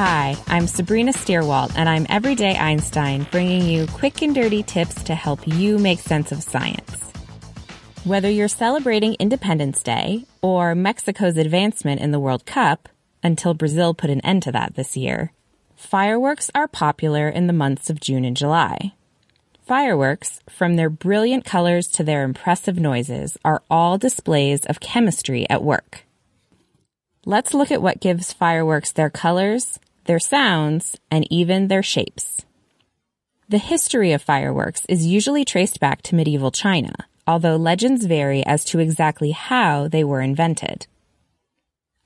Hi, I'm Sabrina Stierwalt, and I'm Everyday Einstein, bringing you quick and dirty tips to help you make sense of science. Whether you're celebrating Independence Day or Mexico's advancement in the World Cup, until Brazil put an end to that this year, fireworks are popular in the months of June and July. Fireworks, from their brilliant colors to their impressive noises, are all displays of chemistry at work. Let's look at what gives fireworks their colors, their sounds, and even their shapes. The history of fireworks is usually traced back to medieval China, although legends vary as to exactly how they were invented.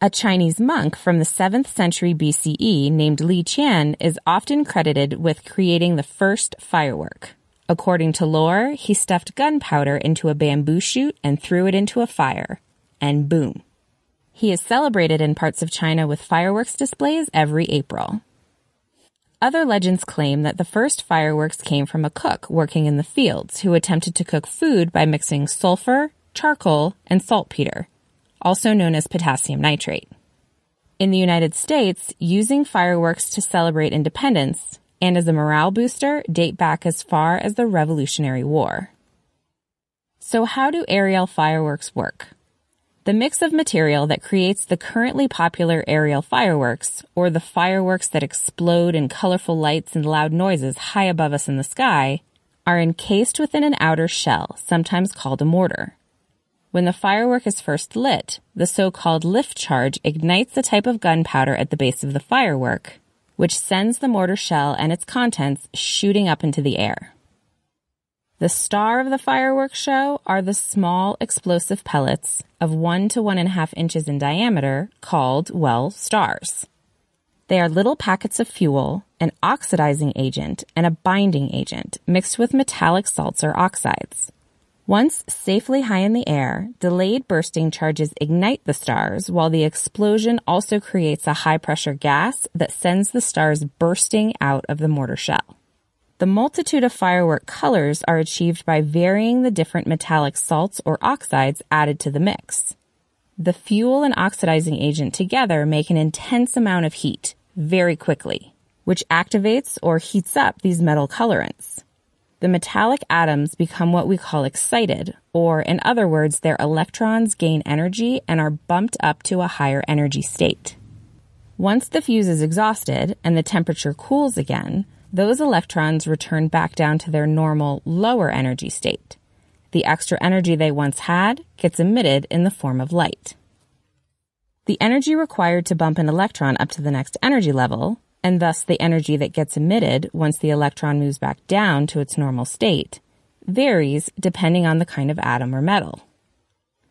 A Chinese monk from the 7th century BCE named Li Qian is often credited with creating the first firework. According to lore, he stuffed gunpowder into a bamboo shoot and threw it into a fire. And boom. He is celebrated in parts of China with fireworks displays every April. Other legends claim that the first fireworks came from a cook working in the fields who attempted to cook food by mixing sulfur, charcoal, and saltpeter, also known as potassium nitrate. In the United States, using fireworks to celebrate independence and as a morale booster date back as far as the Revolutionary War. So how do aerial fireworks work? The mix of material that creates the currently popular aerial fireworks, or the fireworks that explode in colorful lights and loud noises high above us in the sky, are encased within an outer shell, sometimes called a mortar. When the firework is first lit, the so-called lift charge ignites a type of gunpowder at the base of the firework, which sends the mortar shell and its contents shooting up into the air. The star of the fireworks show are the small explosive pellets of one to one and a half inches in diameter called, well, stars. They are little packets of fuel, an oxidizing agent, and a binding agent mixed with metallic salts or oxides. Once safely high in the air, delayed bursting charges ignite the stars while the explosion also creates a high pressure gas that sends the stars bursting out of the mortar shell. The multitude of firework colors are achieved by varying the different metallic salts or oxides added to the mix. The fuel and oxidizing agent together make an intense amount of heat very quickly, which activates or heats up these metal colorants. The metallic atoms become what we call excited, or in other words, their electrons gain energy and are bumped up to a higher energy state. Once the fuse is exhausted and the temperature cools again, those electrons return back down to their normal lower energy state. The extra energy they once had gets emitted in the form of light. The energy required to bump an electron up to the next energy level, and thus the energy that gets emitted once the electron moves back down to its normal state, varies depending on the kind of atom or metal.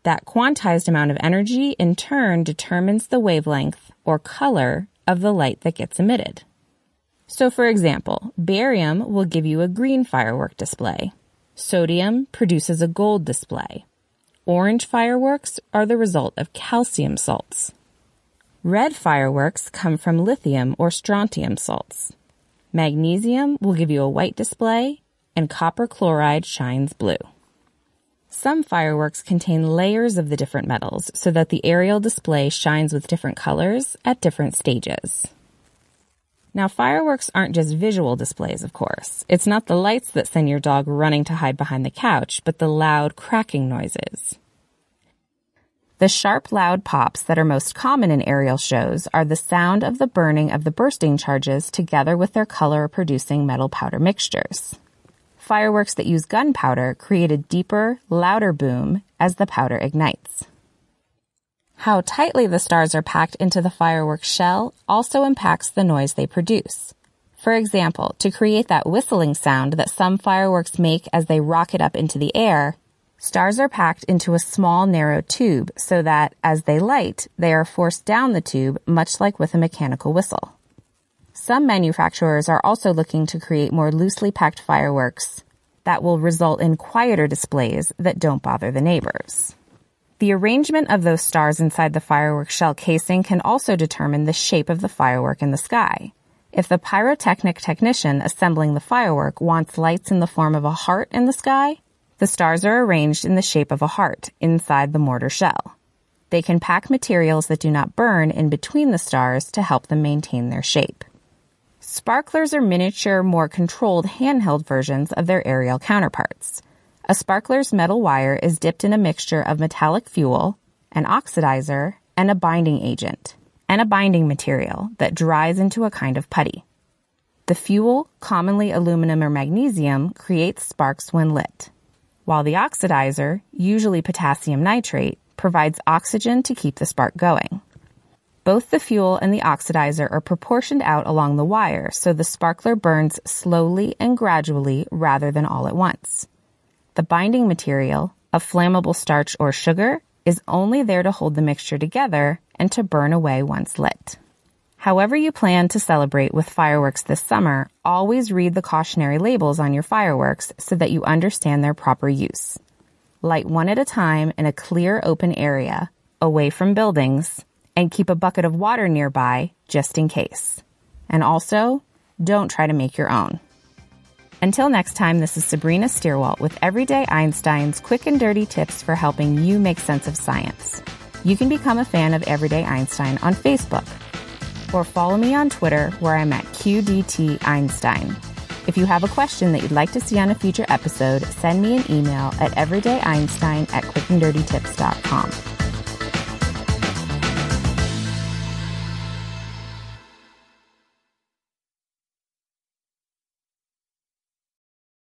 That quantized amount of energy in turn determines the wavelength or color of the light that gets emitted. So for example, barium will give you a green firework display. Sodium produces a gold display. Orange fireworks are the result of calcium salts. Red fireworks come from lithium or strontium salts. Magnesium will give you a white display, and copper chloride shines blue. Some fireworks contain layers of the different metals so that the aerial display shines with different colors at different stages. Now, fireworks aren't just visual displays, of course. It's not the lights that send your dog running to hide behind the couch, but the loud cracking noises. The sharp, loud pops that are most common in aerial shows are the sound of the burning of the bursting charges together with their color producing metal powder mixtures. Fireworks that use gunpowder create a deeper, louder boom as the powder ignites. How tightly the stars are packed into the fireworks shell also impacts the noise they produce. For example, to create that whistling sound that some fireworks make as they rocket up into the air, stars are packed into a small narrow tube so that as they light, they are forced down the tube much like with a mechanical whistle. Some manufacturers are also looking to create more loosely packed fireworks that will result in quieter displays that don't bother the neighbors. The arrangement of those stars inside the firework shell casing can also determine the shape of the firework in the sky. If the pyrotechnic technician assembling the firework wants lights in the form of a heart in the sky, the stars are arranged in the shape of a heart inside the mortar shell. They can pack materials that do not burn in between the stars to help them maintain their shape. Sparklers are miniature, more controlled handheld versions of their aerial counterparts. A sparkler's metal wire is dipped in a mixture of metallic fuel, an oxidizer, and a binding agent and a binding material that dries into a kind of putty. The fuel, commonly aluminum or magnesium, creates sparks when lit, while the oxidizer, usually potassium nitrate, provides oxygen to keep the spark going. Both the fuel and the oxidizer are proportioned out along the wire so the sparkler burns slowly and gradually rather than all at once. The binding material, a flammable starch or sugar, is only there to hold the mixture together and to burn away once lit. However you plan to celebrate with fireworks this summer, always read the cautionary labels on your fireworks so that you understand their proper use. Light one at a time in a clear open area, away from buildings, and keep a bucket of water nearby just in case. And also, don't try to make your own. Until next time, this is Sabrina Stierwalt with Everyday Einstein's quick and dirty tips for helping you make sense of science. You can become a fan of Everyday Einstein on Facebook or follow me on Twitter where I'm at QDT Einstein. If you have a question that you'd like to see on a future episode, send me an email at everydayeinstein at quickanddirtytips.com.